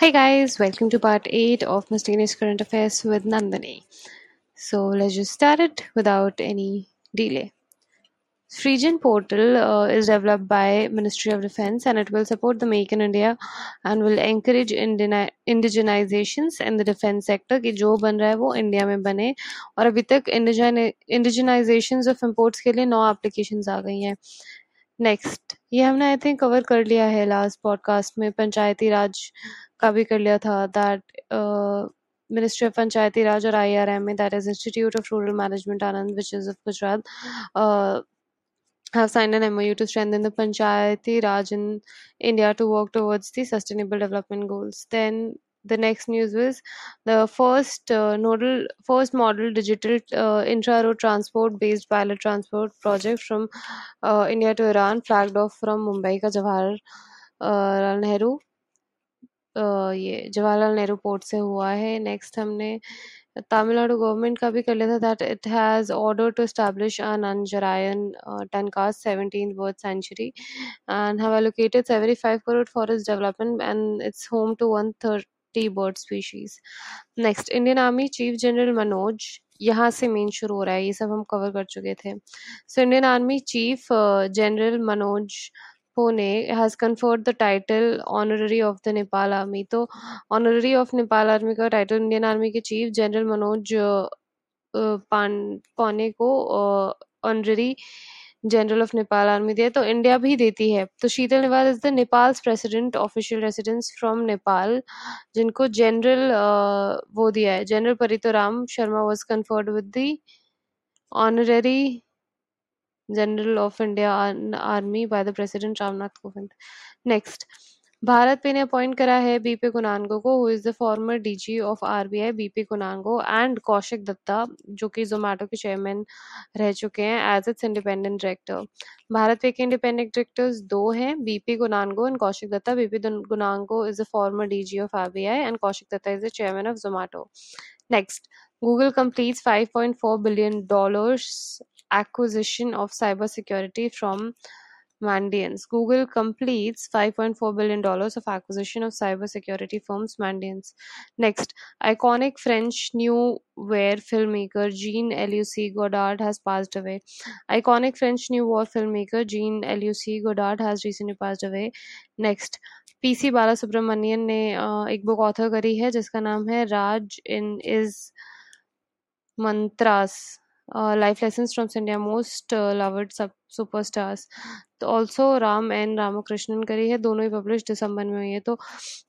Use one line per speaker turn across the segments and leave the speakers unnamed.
Hi guys, welcome to part 8 of Mysterious Current Affairs with Nandini. So let's just start it without any delay. Srijan portal uh, is developed by Ministry of Defense and it will support the Make in India and will encourage indina- indigenizations in the defense sector कि जो बन रहा है वो India में बने और अभी तक इंडिजनाइजेशन ऑफ इम्पोर्ट्स के लिए नौ एप्लीकेशंस आ गई हैं नेक्स्ट ये हमने आई थिंक कवर कर लिया है लास्ट पॉडकास्ट में, पंचायती राज का भी कर लिया था that ministry of Panchayati Raj और आईआरएम में that is institute of rural management Anand which is of Gujarat have signed an MOU to strengthen the Panchayati Raj in India to work towards the Sustainable Development Goals. Then the next news was the first uh, nodal first model digital uh, intra-road transport based pilot transport project from uh, India to Iran flagged off from Mumbai का जवाहर नेहरू ये Jawaharlal Nehru port से हुआ है next हमने Tamil Nadu government का भी कर लिया था that it has order to establish an Anjarayan uh, Tencast 17th bird sanctuary and have allocated 75 crore for its development and it's home to 130 bird species. Next Indian army chief general Manoj यहाँ से main शुरू हो रहा है, ये सब हम cover कर चुके थे so Indian army chief general Manoj Pune has conferred the title honorary of the Nepal Army. तो honorary of Nepal Army का title इंडियन आर्मी के चीफ जनरल मनोज पान पौने को honorary general of Nepal army दिया तो इंडिया भी देती है। तो Sheetal Niwas is the Nepal president official residence from Nepal जिनको जनरल वो दिया है। General Paritoram Sharma was conferred with the honorary general of India army by the president Ramnath Kovind Next, Bharat Pe ने appoint करा है BP Kanungo को who is the former DG of RBI BP Kanungo and Kaushik Datta, जो कि जोमेटो के chairman रह चुके हैं as its independent director Bharat Pe के इंडिपेंडेंट डायरेक्टर्स दो हैं, BP Kanungo and Kaushik Datta. BP Kanungo is the former DG of RBI and Kaushik Datta is the chairman of Zomato next Google completes $5.4 billion acquisition of cybersecurity from Mandiant. Google completes $5.4 billion of acquisition of cybersecurity firms Mandiant. Next, iconic French new wave filmmaker Jean-Luc Godard has passed away. Iconic French new war filmmaker Jean-Luc Godard has recently passed away. Next, PC Bala Subramanian ने एक book author करी है जिसका नाम है राज in is mantras Life lesson from India most loved सब superstars तो also Ram N Ramakrishnan करी है दोनों ही पब्लिश दिसंबर में हुई है। तो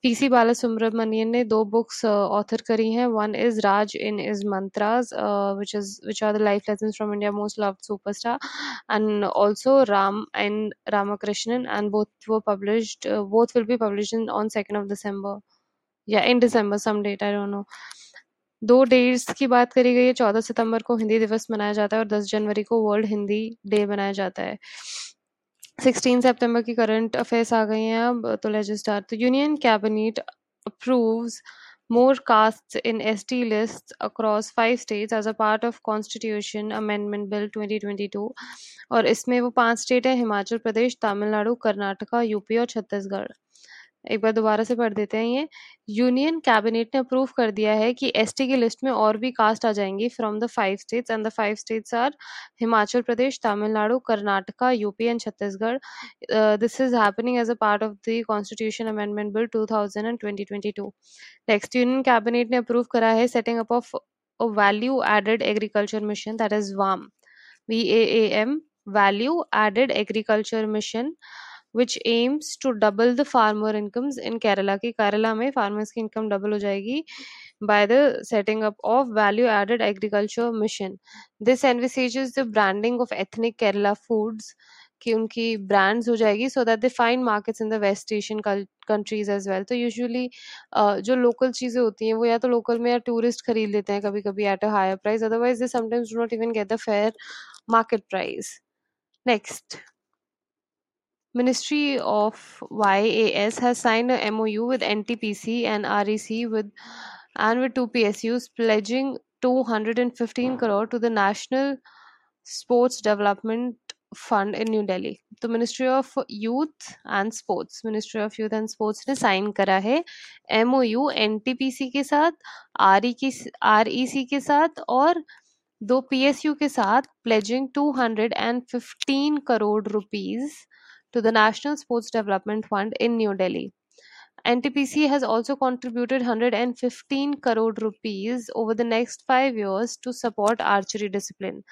पीसी बाला सुब्रमण्यन ने दो बुक्स ऑथर uh, करी हैं। One is Rajini's mantras which is which are the life lesson from India most loved superstar and also Ram and Ramakrishnan and both वो published both will be published on second of December या in December some date I don't know दो dates की बात करी गई है, चौदह सितंबर को हिंदी दिवस मनाया जाता है और दस जनवरी को वर्ल्ड हिंदी डे मनाया जाता है। सिक्सटीन सितंबर की करंट अफेयर्स आ गई हैं अब तो लेट्स स्टार्ट तो union cabinet approves more castes in ST lists across five states as a part of Constitution Amendment Bill 2022 और इसमें वो पाँच स्टेट है, हिमाचल प्रदेश, तमिलनाडु, कर्नाटका यूपी और छत्तीसगढ़। एक बार दोबारा से पढ़ देते हैं ये। यूनियन कैबिनेट ने अप्रूव कर दिया है कि एसटी की लिस्ट में और भी कास्ट आ जाएँगी from the five states and the five states are Himachal Pradesh Tamil Nadu Karnataka UP and Chhattisgarh this is happening as a part of the constitution amendment bill 2000 and 2022 next union cabinet ने approve करा है setting up of value added agriculture mission that is VAM V A M value added agriculture mission which aims to double the farmer incomes in Kerala की केरला में farmers की income double हो जाएगी by the setting up of value added agriculture mission. This envisages the branding of ethnic kerala foods कि उनकी brands हो जाएगी so that they find markets in the west Asian countries as well तो usually जो local चीज़ें होती हैं वो या तो लोकल में या टूरिस्ट खरीद लेते हैं कभी कभी at a higher price otherwise they sometimes do not even get the fair market price next Ministry of YAS has signed a MOU with NTPC and REC with and with two PSUs pledging 215 crore to the National Sports Development Fund in New Delhi. The Ministry of Youth and Sports, Ministry of Youth and Sports ने sign करा है MOU NTPC के साथ are की साथ और दो PSU के साथ pledging 215 crore rupees to the National Sports Development Fund in New Delhi. NTPC has also contributed 115 crore rupees over the next five years to support archery discipline.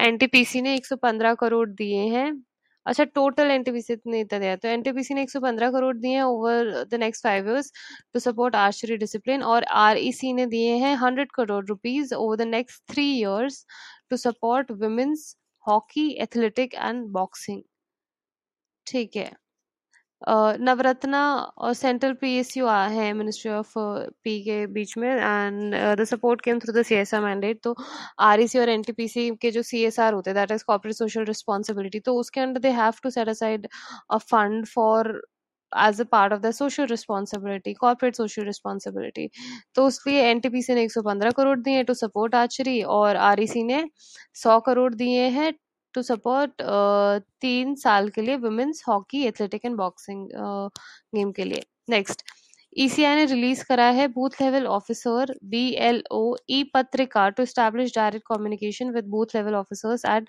NTPC ने 115 करोड़ दिए हैं अच्छा टोटल एनटीपीसी ने इतना दिया तो एनटीपीसी ने 115 करोड़ दिए हैं over the next five years to support archery discipline और आरईसी ने दिए हैं 100 crore rupees over the next three years to support women's hockey athletic and boxing ठीक है। नवरत्ना और सेंट्रल पीएसयू है मिनिस्ट्री ऑफ़ पी के बीच में and the support came through the CSR mandate. तो आरईसी और एनटीपीसी के जो सीएसआर होते हैं that is corporate social responsibility तो उसके under they have to set aside a fund for as a part of the social responsibility corporate social responsibility तो उसलिए एनटीपीसी ने 115 करोड़ दिए टू सपोर्ट आर्चरी और आरईसी ने 100 करोड़ दिए हैं टू सपोर्ट तीन साल के लिए women's hockey athletic and boxing game के लिए। नेक्स्ट ईसीआई ने रिलीज़ करा है booth level officer B L O e Patrika to establish direct communication with booth level officers at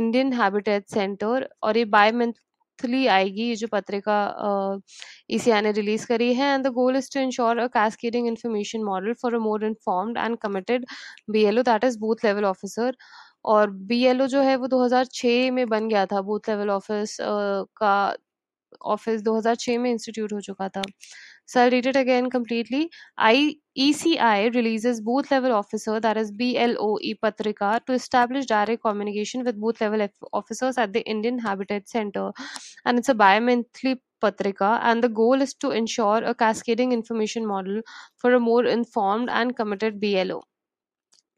Indian habitat centre और ये बाय मंथली आएगी ये जो पत्रिका ईसीआई ने रिलीज़ करी है and the goal is to ensure a cascading information model for a more informed and committed B L O that is booth level officer और बी एल ओ जो है वो 2006 में बन गया था बूथ लेवल ऑफ़िस का ऑफ़िस 2006 में इंस्टीट्यूट हो चुका था। So I read it again completely I E C I release booth level officer there is B L O e Patrika to establish direct communication with booth level officers at the Indian habitat centre and it's a bimonthly patrika and the goal is to ensure a cascading information model for a more informed and committed B L O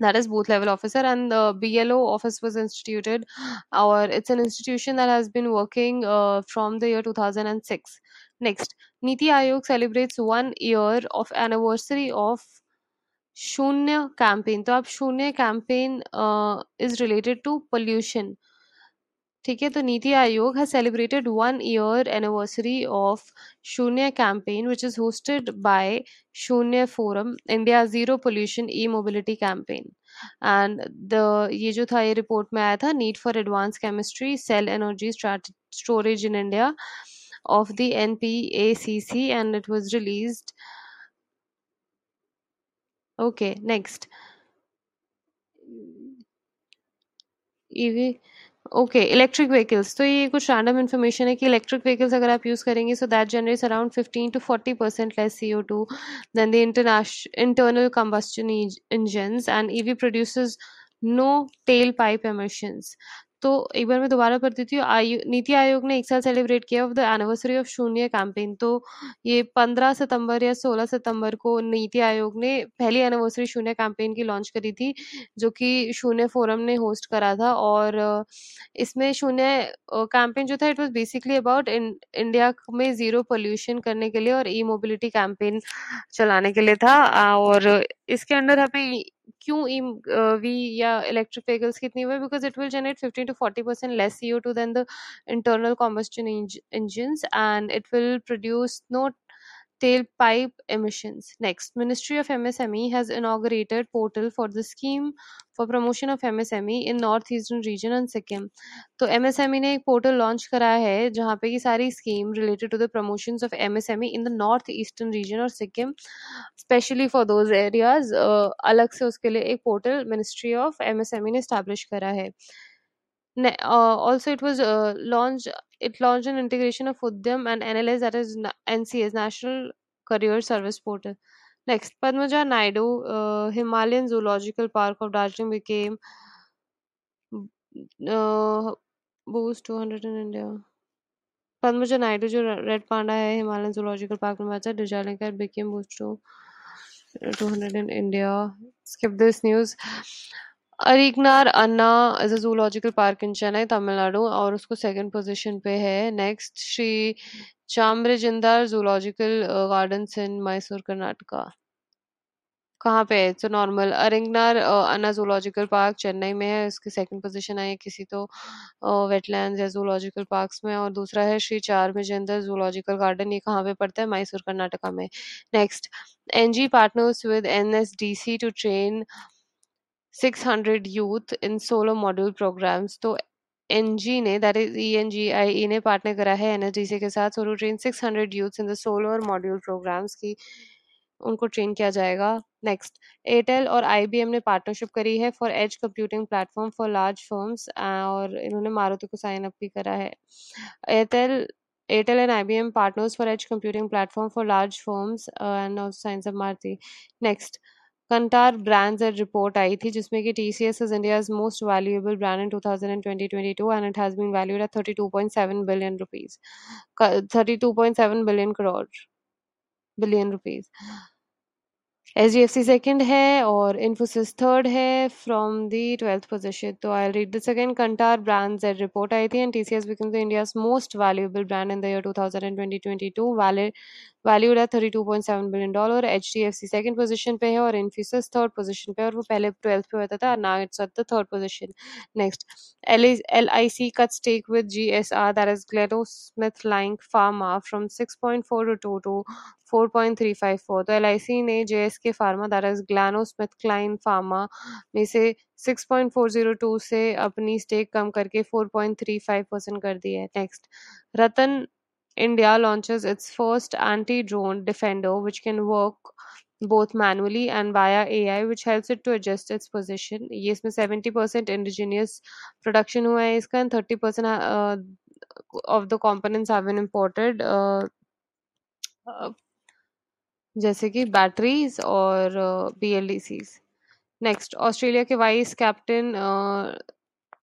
that is booth level officer and the blo office was instituted. Or it's an institution that has been working uh, from the year 2006 next niti ayog celebrates one year of anniversary of shunya campaign. So ab shunya campaign uh, is related to pollution. ठीक है तो नीति आयोग है celebrated one year anniversary of Shoonya campaign which is hosted by Shoonya forum India zero pollution e mobility campaign and the ये जो था, ये report में आया था need for advance chemistry cell energy storage in India of the N P A C C and it was release okay next EV electric vehicles तो ये कुछ रैंडम इन्फॉर्मेशन है कि इलेक्ट्रिक व्हीकल्स अगर आप यूज़ करेंगे so that generates around 15 to 40 percent less C O two than the international internal combustion engines and EV produces no tail pipe emissions तो एक बार मैं दोबारा पढ़ देती हूँ आयु, नीति आयोग ने एक साल सेलिब्रेट किया of the anniversary of Shoonya campaign तो ये पंद्रह सितंबर या सोलह सितंबर को नीति आयोग ने पहली एनिवर्सरी शून्य कैंपेन की लॉन्च करी थी, जो कि शून्य फोरम ने होस्ट करा था और इसमें शून्य कैंपेन जो था it was basically about India में ज़ीरो पोल्यूशन करने के लिए और ई मोबिलिटी कैंपेन चलाने के लिए था। और इसके अंडर हमें क्यों वी या इलेक्ट्रिक व्हीकल्स कितनी हुए because it will generate 15 to 40 percent less CO2 than the internal combustion engines and it will produce no tailpipe emissions. Next, Ministry of MSME has inaugurated portal for the scheme for promotion of M S M E in north eastern region and Sikkim तो M S M E ने एक portal launch कराया है, जहाँ पे की सारी scheme related to the promotion of M S M E in the north eastern region और Sikkim specially for those areas अलग से उसके लिए एक portal ministry of M S M E ने स्टैब्लिश करा है। Also it was launch it launch an integration of Udyam and an that is N C S national career service portal Next, Padmaja Naidu, uh, Himalayan Zoological Park of Darjeeling became uh, boost 200 in India. Padmaja Naidu, जो red panda है Himalayan zoological park में बचा Darjeeling became boost to 200 in India. Skip this news. Arignar Anna is a zoological park in Chennai Tamil Nadu और उसको second position पे है। Next Shri Chamarajendra zoological gardens in Mysore Karnataka कहाँ पे है? तो normal Arignar Anna zoological park Chennai में है। इसकी सेकंड पोजीशन आई है किसी तो वेटलैंड्स या जूलॉजिकल पार्क्स में। और दूसरा है श्री चार में जूलॉजिकल गार्डन ये कहाँ पे पड़ता है? मैसूर कर्नाटका में। Next ENGIE partners with NSDC to train 600 youth in solar module programs. तो एनजी ने that is E N G I E ने पार्टनर करा है एनएसडीसी के साथ solar train 600 youths in the solar module programmes की उनको ट्रेन किया जाएगा। नेक्स्ट एयरटेल और आईबीएम ने पार्टनरशिप करी है for edge computing platform for large firms और इन्होंने मारुति को साइन अप भी करा है। Airtel Airtel and IBM partners for edge computing platform for large firms uh, and also signs of Maruti. Next, Kantar brands ad report आई थी, जिसमें कि T C S is India most valuable brand in 2020-22 and twenty twenty two and it has been valued at 32.7 billion rupees 32.7 billion crore billion rupees H D F C second है और Infosys third है from the twelfth position तो I read this again Kantar brands ad report आई थी and T C S become the India most valuable brand in the year 2020-22 valid valued at thirty two point seven billion dollar H D F C second position पे है और Infosys third position पे और वो पहले twelfth पे होता था now it's at the third position next L L I C cut stake with G S R that is Glaxo Smith lying pharma from six point four two two 4.354 तो L ने J S K pharma is Glaxo Smith Kline pharma में से 6.402 से अपनी stake कम करके 4.35 percent कर दी है. Next Ratan India launches its first anti drone defender which can work both manually and via AI, which helps it to adjust its position. ये इसमें 70 percent indigenous production हुआ है इसका and 30 percent uh, of the components have been imported. Uh, uh, जैसे कि batteries और B L D Cs next Australia के vice captain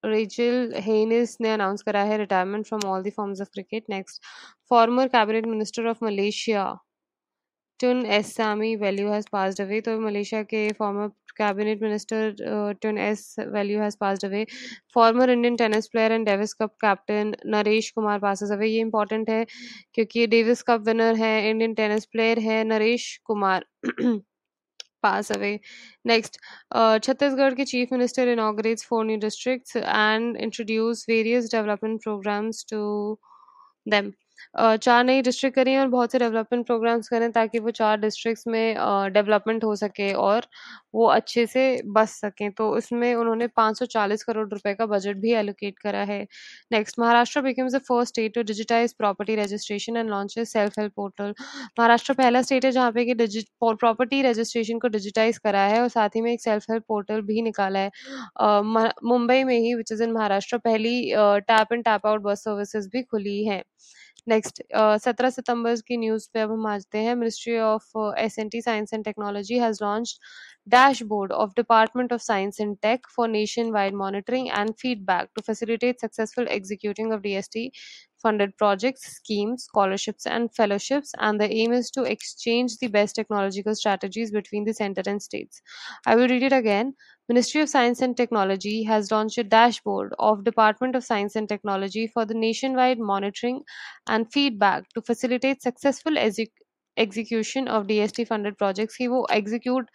Rachael Haynes ने अनाउंस करा है retirement from all the forms of cricket next former cabinet minister of Malaysia Tun S Samy Vellu has passed away तो Malaysia के former minister uh, Tun S. Value has passed away. Former Indian tennis player and Davis Cup captain Naresh Kumar passes away. ये important है क्योंकि Davis cup winner है Indian tennis player है Naresh Kumar pass away. Next, uh, Chhattisgarh के chief minister inaugurates four new districts and introduce various development programs to them. चार नई district करी और बहुत से डेवलपमेंट प्रोग्राम्स करें ताकि वो चार डिस्ट्रिक्ट्स में डेवलपमेंट हो सके और वो अच्छे से बस सकें। तो इसमें उन्होंने 540 करोड़ रुपए का बजट भी एलोकेट करा है। Next Maharashtra becomes the first state to digitise property registration and launch self help portal Maharashtra पहला स्टेट है जहाँ पे कि प्रॉपर्टी रजिस्ट्रेशन को डिजिटाइज करा है और साथ ही में एक सेल्फ हेल्प पोर्टल भी निकाला है। मुंबई में ही विच इज़ इन महाराष्ट्र, पहली tap and tap out bus services भी खुली है। नेक्स्ट सत्रह सितंबर की न्यूज़ पे अब हम आते हैं। Ministry of S N T science and technology has launch dashboard of department of science and tech for nationwide monitoring and feedback to facilitate successful executing of D S T funded projects, schemes, scholarships, and fellowships. And the aim is to exchange the best technological strategies between the center and states. I will read it again. Ministry of Science and Technology has launched a dashboard of Department of Science and Technology for the nationwide monitoring and feedback to facilitate successful execution of DST funded projects की वो execute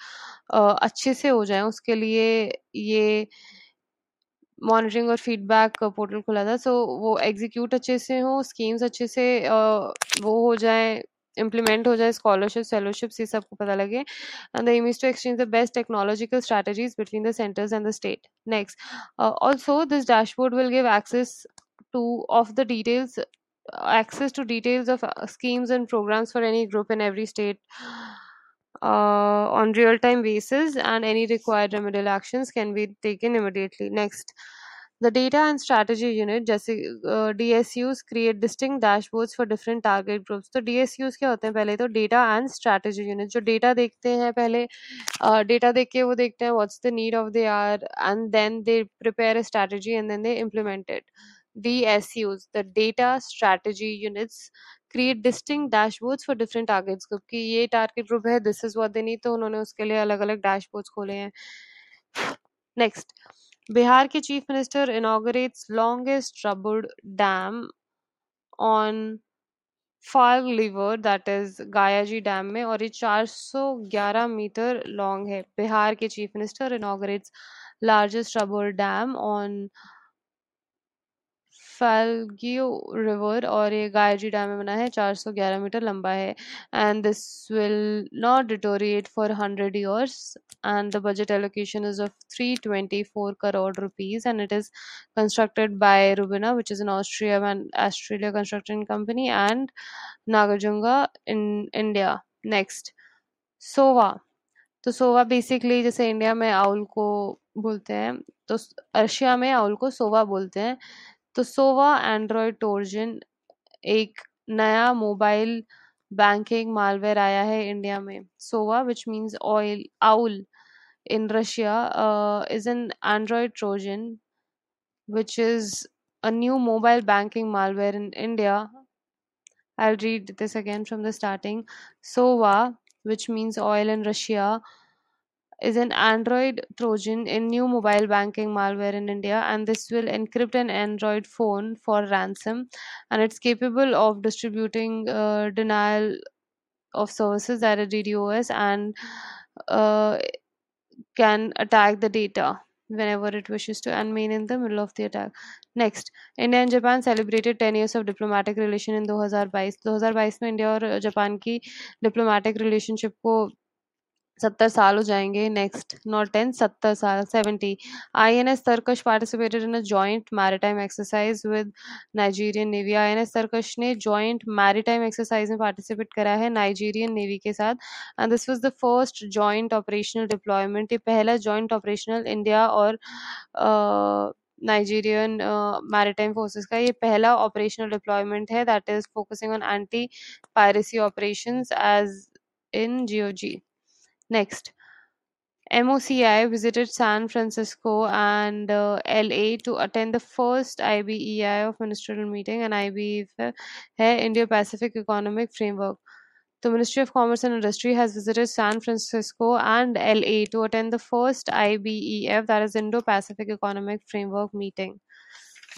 अच्छे से हो जाए उसके लिए ये monitoring और फीडबैक पोर्टल खुला था सो वो एग्जीक्यूट अच्छे से हो स्कीम्स अच्छे से वो हो जाए इम्प्लीमेंट हो जाए स्कॉलरशिप फेलोशिप ये सबको पता लगे। And the aim to exchange the best technological strategies between the centres and the state next also this dashboard will give access to of the details access to details of schemes and programmes for any group in every state on real-time basis and any required remedial actions can be taken immediately next the data and strategy unit जैसे DSUs create distinct dashboards for different target groups तो DSUs क्या होते हैं पहले तो data and strategy unit जो data देखते हैं पहले uh, data देख के वो देखते हैं what's the need of the hour and then they prepare a strategy and then they implement it DSUs the data strategy units create distinct dashboards for different targets group कि ये target group है this is what they need तो उन्होंने उसके लिए अलग अलग dashboards खोले हैं next बिहार के chief minister inaugurates longest troubled dam on Falgu river that is Gayaji dam में और ये 411 मीटर लॉन्ग है बिहार के chief minister inaugurates largest rubber dam on Falgu river और ये गायजी डैम में बना है 411 मीटर लंबा है। And this will not deteriorate for hundred years and the budget allocation is of 324 crore rupees and it is constructed by Rubina which is an Austria and Australia construction company and Nagarjuna in India next Sova तो सोवा basically जैसे India में owl को बोलते हैं तो Russia में owl को Sova बोलते हैं। तो सोवा एंड्रॉयड टोर्जन एक नया मोबाइल बैंकिंग मालवेयर आया है इंडिया में Sova which means oil owl in Russia uh, is an Android Trojan, which is a new mobile banking malware in India. I'll read this again from the starting. SOVA, which means oil in Russia, is an Android Trojan in new mobile banking malware in India, and this will encrypt an Android phone for ransom, and it's capable of distributing uh, denial of services that are DDoS and uh, can attack the data whenever it wishes to and mean in the middle of the attack. Next, India and Japan celebrated 10 years of diplomatic relation in 2022. 2022 में India और Japan की diplomatic relationship को सत्तर साल हो जाएँगे next not ten सत्तर साल seventy I N S Tarkash participated in a joint maritime exercise with Nigerian navy I N S Tarkash ने जॉइंट मैरिटाइम एक्सरसाइज में पार्टिसिपेट करा है नाइजीरियन नेवी के साथ. And this was the first joint operational deployment ये पहला joint operational India और Nigerian maritime forces का ये पहला ऑपरेशनल डिप्लॉयमेंट है. That is focusing on anti piracy operations as in GOG. Next, MOCI visited San Francisco and uh, LA to attend the first IBEI of ministerial meeting and IBEF India Pacific Economic Framework. The Ministry of Commerce and Industry has visited San Francisco and LA to attend the first IBEF, that is Indo Pacific Economic Framework meeting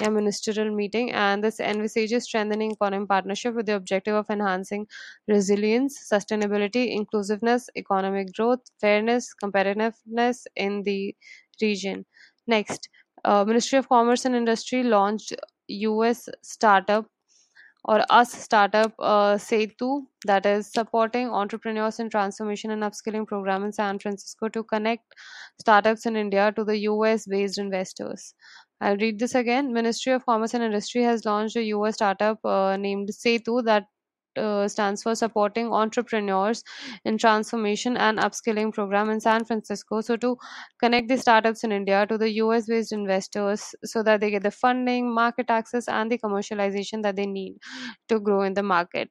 a ministerial meeting and this envisages strengthening economic partnership with the objective of enhancing resilience, sustainability, inclusiveness, economic growth, fairness, competitiveness in the region. Next, uh, Ministry of Commerce and Industry launched US startup or us startup uh, Setu that is supporting entrepreneurs in transformation and upskilling program in San Francisco to connect startups in India to the US based investors. I'll read this again. Ministry of Commerce and Industry has launched a US startup uh, named Setu that uh, stands for supporting entrepreneurs in transformation and upskilling program in San Francisco. So to connect the startups in India to the US based investors so that they get the funding, market access, and the commercialization that they need to grow in the market.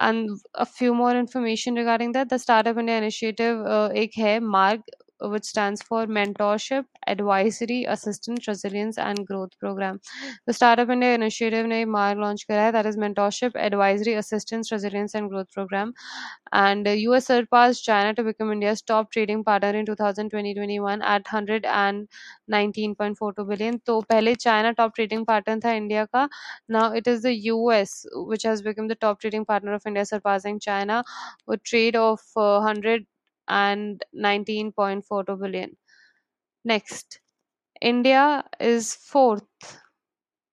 And a few more information regarding that. The Startup India initiative, uh, ek hai, Marg, which stands for Mentorship, Advisory, Assistance, Resilience and Growth Program. The Startup India Initiative ने मार्ग launch करा है that is Mentorship, Advisory, Assistance, Resilience and Growth Program. And uh, US surpassed China to become India's top trading partner in 2020-21 at 119.42 billion. तो पहले China top trading partner था India का. Now it is the US which has become the top trading partner of India surpassing China with trade of uh, 100 and 19.42 billion. Next, India is fourth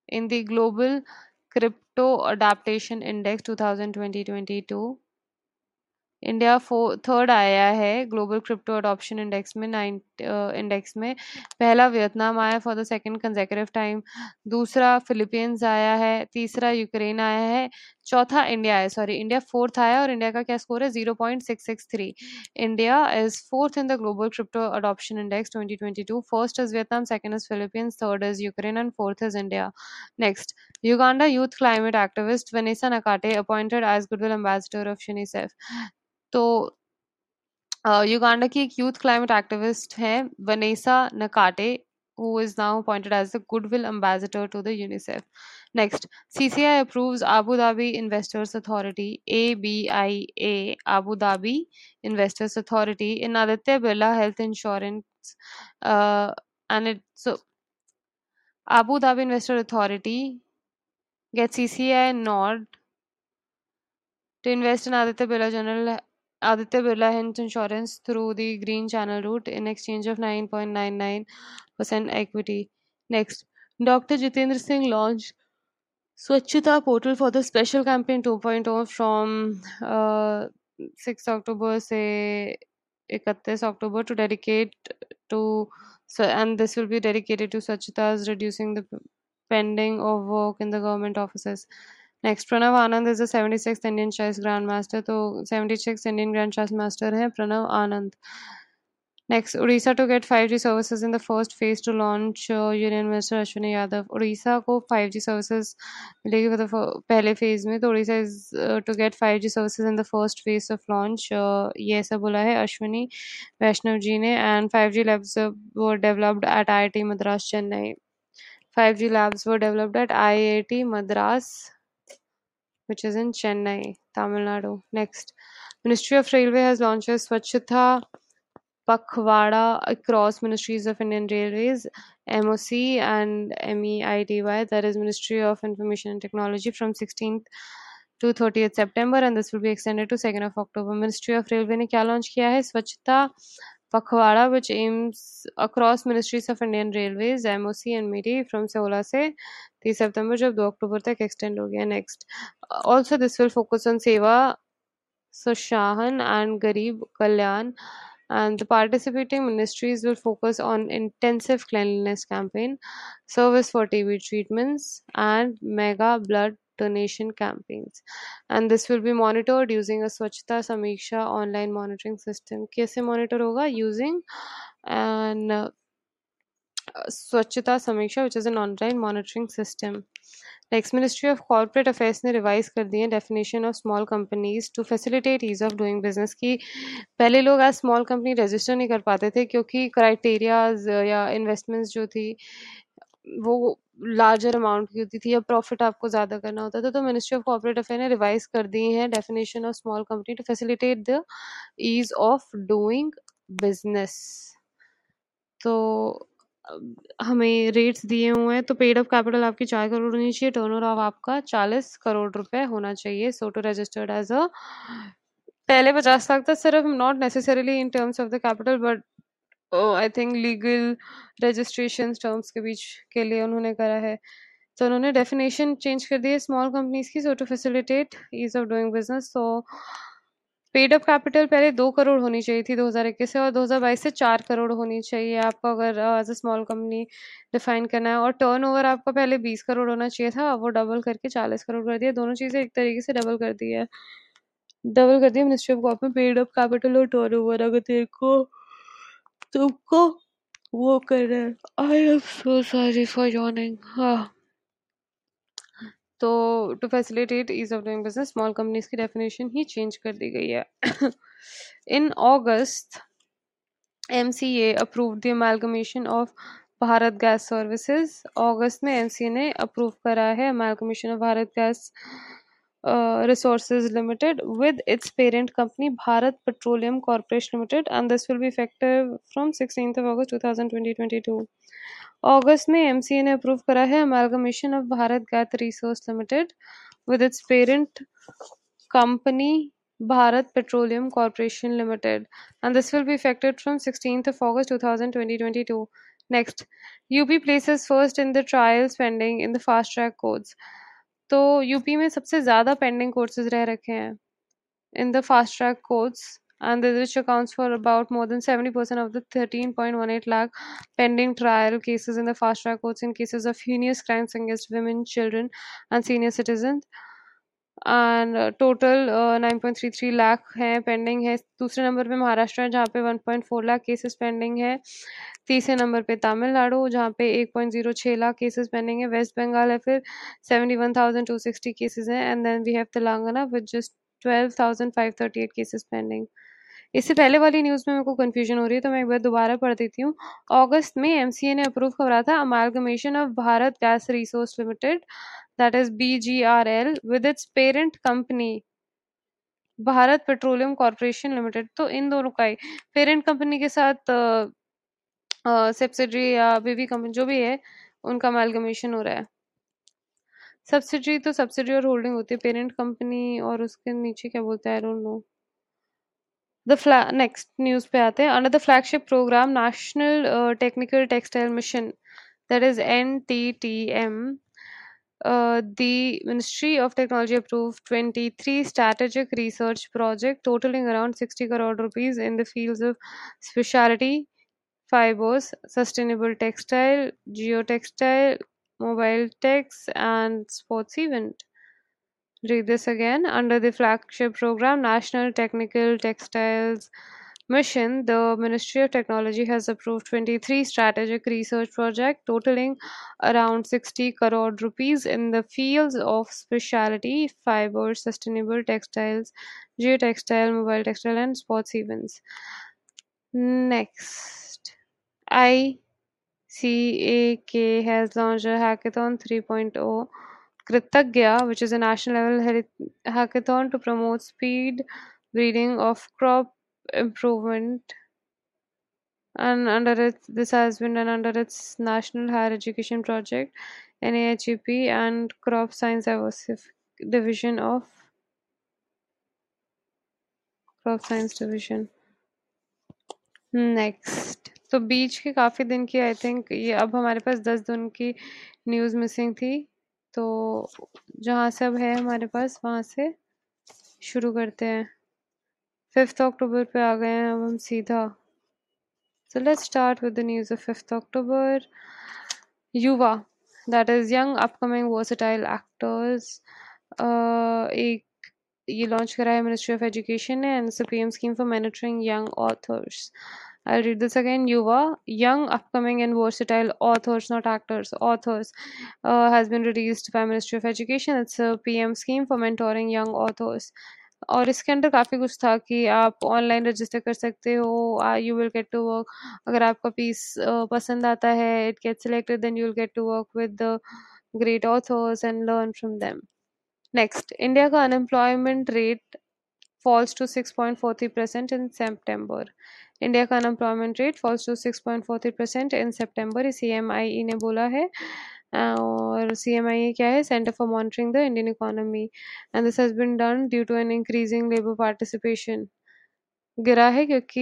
in the Global Crypto Adaptation Index 2020-22 India third आया है global crypto adoption index में nine index में. पहला Vietnam आया for the second consecutive time दूसरा Philippines आया है. तीसरा यूक्रेन आया है. चौथा इंडिया है सॉरी इंडिया फोर्थ आया और इंडिया का क्या स्कोर है? Zero point six six three India is fourth in the global crypto adoption index twenty twenty two first is Vietnam second is Philippines third is Ukraine and fourth is India next Uganda youth climate activist Vanessa Nakate appointed as goodwill ambassador of UNICEF तो Uganda की एक youth climate activist है Vanessa Nakate who is now appointed as the Goodwill Ambassador to the UNICEF. Next, CCI approves Abu Dhabi Investors Authority, ABIA, Abu Dhabi Investors Authority in Aditya Birla Health Insurance. Uh, and it so Abu Dhabi Investor Authority gets CCI nod to invest in Aditya Birla General Aditya Birla Health Insurance through the Green Channel route in exchange of 9.99% equity. Next, Dr. Jitendra Singh launched Swachhata portal for the special campaign 2.0 from uh, 6 October say 31 October to dedicate to so and this will be dedicated to Swachhata's reducing the pending of work in the government offices. Next, Pranav Anand is the 76th Indian chess grandmaster. So 76th Indian grand chess master है Pranav Anand. Next, Odisha to get 5G services in the first phase to launch uh, Union Minister Ashwini Yadav. Odisha को 5G services मिलेगी for the पहले phase में तो is uh, to get 5G services in the first phase of launch. Uh, ये ऐसा बोला है अश्विनी वैष्णव जी ने and 5G labs were developed at IIT Madras Chennai. 5G labs were developed at IIT Madras which is in Chennai, Tamil Nadu. Next, Ministry of Railway has launched a Swachhata Pakhwada across Ministries of Indian Railways, MOC and MEITY, that is Ministry of Information and Technology from 16th to 30th September and this will be extended to 2nd of October. Ministry of Railway ने क्या launch किया है स्वच्छता पखवाड़ा which aims across ministries of Indian Railways MOC and MIDI from 16 से 30 सितंबर जब 2 अक्टूबर तक extend हो गया next also this will focus on सेवा सुशासन and गरीब कल्याण and the participating ministries will focus on intensive cleanliness campaign, service for TB treatments, and mega blood donation campaigns. And this will be monitored using a Swachhata Samiksha online monitoring system. कैसे monitor होगा? Using an uh, Swachhata Samiksha, which is an online monitoring system. Next ministry of corporate affairs ने revise कर दिए definition of small companies to facilitate ease of doing business की पहले लोग आज small company register नहीं कर पाते थे क्योंकि क्राइटेरियाज या इन्वेस्टमेंट्स जो थी वो लार्जर अमाउंट की होती थी या प्रॉफिट आपको ज़्यादा करना होता था तो मिनिस्ट्री ऑफ़ कॉर्पोरेट अफेयर ने रिवाइज कर दी है definition of small company to facilitate the ease of doing business तो हमें रेट्स दिए हुए हैं तो पेड ऑफ़ कैपिटल आपकी चार करोड़ होनी चाहिए टर्न ऑफ़ आपका चालीस करोड़ रुपए होना चाहिए so to registered as a पहले पचास लाख था सिर्फ़ not necessarily in terms of the capital but I think legal registration terms के बीच के लिए उन्होंने करा है। तो उन्होंने डेफिनेशन चेंज कर दी है स्मॉल कंपनीज़ की so to facilitate ease of doing business so paid up capital पहले दो करोड़ होनी चाहिए थी 2021 से और 2022 से चार करोड़ होनी चाहिए। आपको अगर as a small company define करना है और टर्न ओवर आपका पहले 20 करोड़ होना चाहिए था वो डबल करके 40 करोड़ कर दिया। दोनों चीज़ें एक तरीके से डबल कर दी है। डबल कर दिया ministry of government paid up capital और टर्न अगर तेरे को तुमको वो कर रहे I am so sorry for joining हाँ। तो to facilitate ease of doing business small companies की डेफिनेशन ही चेंज कर दी गई है। In August M C A approve the amalgamation of Bharat gas services अगस्त में एम सी ए ने अप्रूव करा है amalgamation of Bharat gas Resources Limited with its parent company Bharat Petroleum Corporation Limited and this will be effective from sixteen of August two thousand twenty twenty two अगस्त में MCA ने approve करा है amalgamation of Bharat Gas Resource Limited with its parent company Bharat Petroleum Corporation Limited and this will be effective from 16th of August 2022. Next, UP places first in the trials pending in the fast track courts. तो UP में सबसे ज़्यादा pending courses रह रखे हैं। In the fast track courts and which accounts for about more than seventy percent of the point one eight lakh pending trial cases in the fast track courts in cases of heinous crimes against women children and senior citizen and total nine point three three lakh हैं pending है। दूसरे number पर महाराष्ट्र है, जहाँ पे one point four lakh cases pending है। तीसरे number पे तमिलनाडु, जहाँ पे एक पॉइंट ज़ीरो छः लाख केसेस पेंडिंग है। वेस्ट बंगाल है फिर seventy one thousand two sixty cases हैं। And then we have Telangana with just twelve thousand five thirty eight cases pending इससे पहले वाली न्यूज़ में मेरे को कन्फ्यूज़न हो रही है तो मैं एक बार दोबारा पढ़ देती हूँ। अगस्त में एम ने अप्रूव करा था amalgamation of Bharat gas resource limited that is B G R L with its parent company Bharat petroleum corporation limited तो इन दोनों का ही पेरेंट कंपनी के साथ सब्सिडरी या बेबी कंपनी जो भी है उनका अमालगमेशन हो रहा है। सब्सिडी तो सब्सिडी और होल्डिंग होती है पेरेंट कंपनी और उसके नीचे क्या बोलते हैं don't know the next news पे आते हैं। Under the flagship programme national technical textile mission that is N T T M Uh, the Ministry of Technology approved 23 strategic research projects totaling around 60 crore rupees in the fields of specialty fibers, sustainable textile, geotextile, mobile techs, and sports event. Read this again. Under the flagship program, National Technical Textiles mission, the Ministry of Technology has approved 23 strategic research projects totaling around 60 crore rupees in the fields of specialty, fibers, sustainable textiles, geotextile, mobile textile, and sports events. Next, ICAK has launched a Hackathon 3.0 Kritagya, which is a national level hackathon to promote speed breeding of crop improvement. And under it, this has been done under its National Higher Education Project, NAHEP, and Crop Science Division of Crop Science Division. Next. तो बीच के काफ़ी दिन की I think ये अब हमारे पास दस दिन की न्यूज़ मिसिंग थी तो जहाँ से अब है हमारे पास वहाँ से शुरू करते हैं फिफ्थ अक्टूबर पे आ गए हैं अब हम सीधा let's start with the news of 5th October. Yuva, that is young upcoming versatile actors. Uh, एक ये लॉन्च करा है मिनिस्ट्री ऑफ़ एजुकेशन ने and PM scheme for mentoring young authors I'll read this again. Yuva, young, upcoming, and versatile authors, not actors, authors, uh, has been released by Ministry of Education. It's a PM scheme for mentoring young authors. और इसके अंदर काफ़ी कुछ था कि आप online register कर सकते हो you will get to work अगर आपका पीस पसंद आता है it get selected then you will get to work with the great authors and learn from them next India का unemployment rate falls to six point four three percent in September India का unemployment rate falls to six point four three percent in September C M I E ने बोला है। और C M I क्या है? Centre for monitoring the Indian economy and this has been done due to an increasing labour participation गिरा है क्योंकि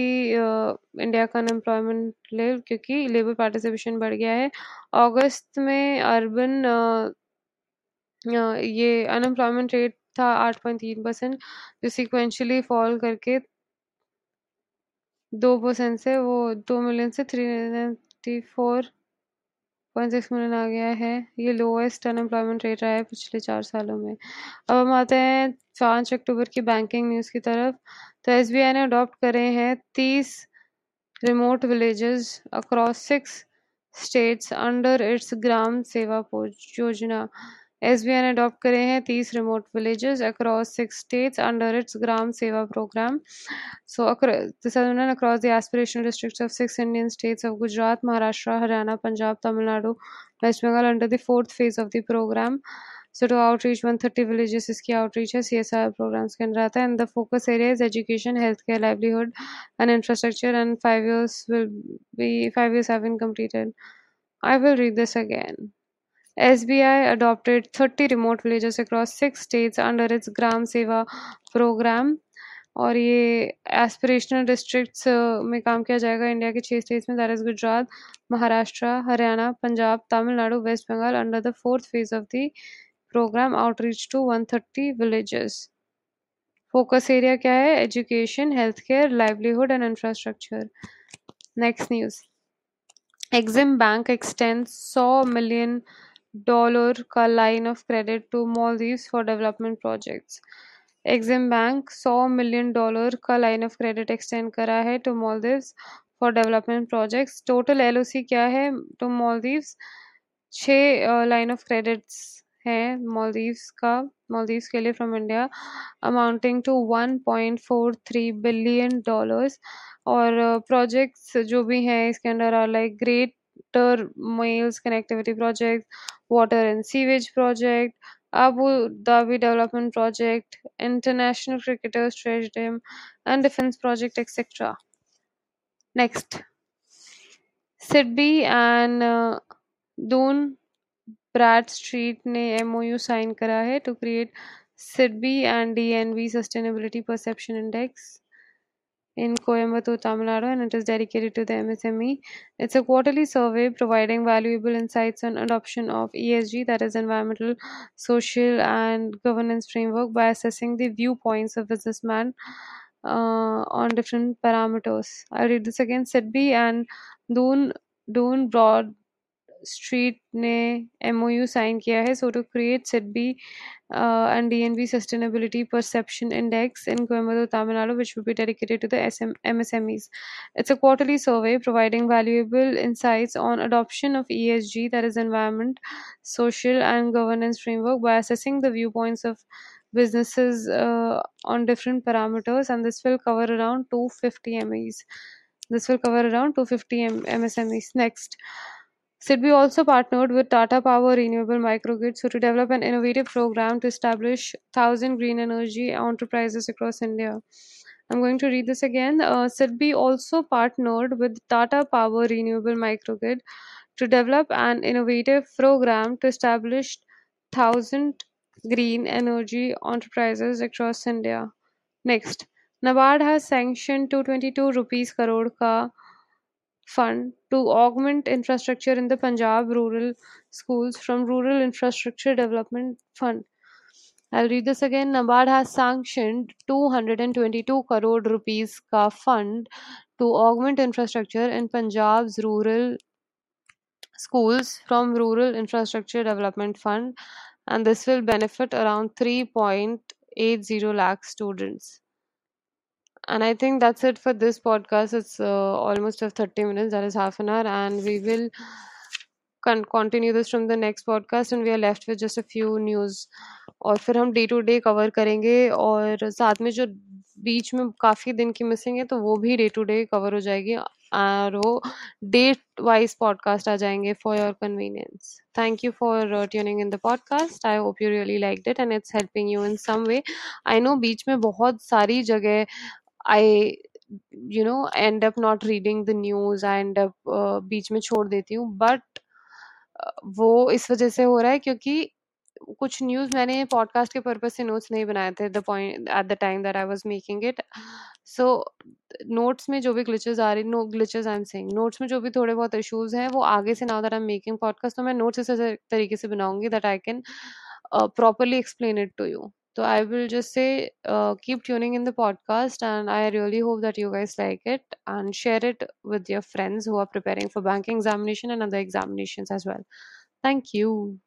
India का अनएम्प्लॉयमेंट लेवल क्योंकि लेबर पार्टिसिपेशन बढ़ गया है। अगस्त में अर्बन ये अनएम्प्लॉयमेंट रेट था आठ पॉइंट तीन परसेंट जो सिक्वेंशली फॉल करके दो परसेंट से वो दो मिलियन से three ninety four point six million आ गया है। ये लोएस्ट अनएम्प्लॉयमेंट रेट रहा है पिछले चार सालों में। अब हम आते हैं पाँच अक्टूबर की बैंकिंग न्यूज़ की तरफ़। तो एसबीआई ने अडॉप्ट करे हैं तीस remote villages across six states under its Gram Seva Yojana. S B I ने अडोप्ट करे हैं तीस remote village across six states under its Gram Seva program so across the aspiration district of six Indian states of Gujarat Maharashtra Haryana Punjab Tamil Nadu West Bengal under the fourth phase of the program so to outreach one thirty villages इसकी outreach है C S R programs के अंदर आता है. And the focus area is education health care livelihood and infrastructure and five years will be five years have been completed I will read this again SBI adopted 30 remote villages across six states under its Gram Seva program. और ये aspirational districts में काम किया जाएगा India के छह states में that is Gujarat Maharashtra Haryana Punjab Tamil Nadu West Bengal under the fourth phase of the program outreach to 130 villages focus area क्या है? Education health care livelihood and infrastructure next news Exim bank extend सौ million dollar का line of credit to Maldives for development projects Exim bank 100 million dollar का line of credit extend करा है to Maldives for development projects total LOC क्या है to Maldives? छः line of credits है Maldives का Maldives के लिए from India amounting to 1.43 billion dollars और प्रोजेक्ट्स जो भी हैं इसके under are like greater Male's connectivity project water and sewage project Abu Dhabi development project international cricketers stadium and defence project etcetera next SIDBI and Dun Bradstreet ने M O U sign करा है to create SIDBI and D N B sustainability perception index in Coimbatore, Tamil Nadu, and it is dedicated to the MSME. It's a quarterly survey providing valuable insights on adoption of ESG, that is environmental, social, and governance framework, by assessing the viewpoints of businessmen uh, on different parameters. I'll read this again. SIDBI and Doon Doon Broad street ने MOU sign किया है so to create SIDBI and DNB Sustainability Perception Index in Coimbatore, Tamil Nadu, which will be dedicated to the SM, MSMEs. It's a quarterly survey providing valuable insights on adoption of ESG, that is environment, social, and governance framework by assessing the viewpoints of businesses uh, on different parameters, and this will cover around 250 MEs. This will cover around 250 M- MSMEs. Next. SIDBI also partnered with Tata Power Renewable Microgrid to develop an innovative program to establish 1,000 green energy enterprises across India. I'm going to read this again. Uh, SIDBI also partnered with Tata Power Renewable Microgrid to develop an innovative program to establish 1,000 green energy enterprises across India. Next, NABARD has sanctioned 222 rupees crore ka fund to augment infrastructure in the Punjab rural schools from Rural Infrastructure Development Fund. I'll read this again. NABARD has sanctioned 222 crore rupees ka fund to augment infrastructure in Punjab's rural schools from Rural Infrastructure Development Fund and this will benefit around 3.80 lakh students and i think that's it for this podcast it's uh, almost of 30 minutes that is half an hour and we will con- continue this from the next podcast and we are left with just a few news और फिर हम day to day cover करेंगे और साथ में जो बीच में काफ़ी दिन की मिसिंग है तो वो भी डे टू डे कवर हो जाएगी और वो डेट वाइज पॉडकास्ट आ जाएंगे for your convenience thank you for tuning in the podcast I hope you really like it and it's helping you in some way I know बीच में बहुत सारी जगह I you know end up not reading the news I end up बीच में छोड़ देती हूँ। But वो इस वजह से हो रहा है क्योंकि कुछ न्यूज़ मैंने पॉडकास्ट के पर्पज से नोट्स नहीं बनाए थे the point at the time that I was making it so notes में जो भी ग्लिचेस आ रही no glitches I am saying notes में जो भी थोड़े बहुत इश्यूज़ हैं, वो आगे से now that I am making podcast तो मैं नोट्स इस तरीके से बनाऊँगी that I can properly explain it to you so I will just say uh, keep tuning in the podcast, and I really hope that you guys like it and share it with your friends who are preparing for banking examination and other examinations as well. Thank you.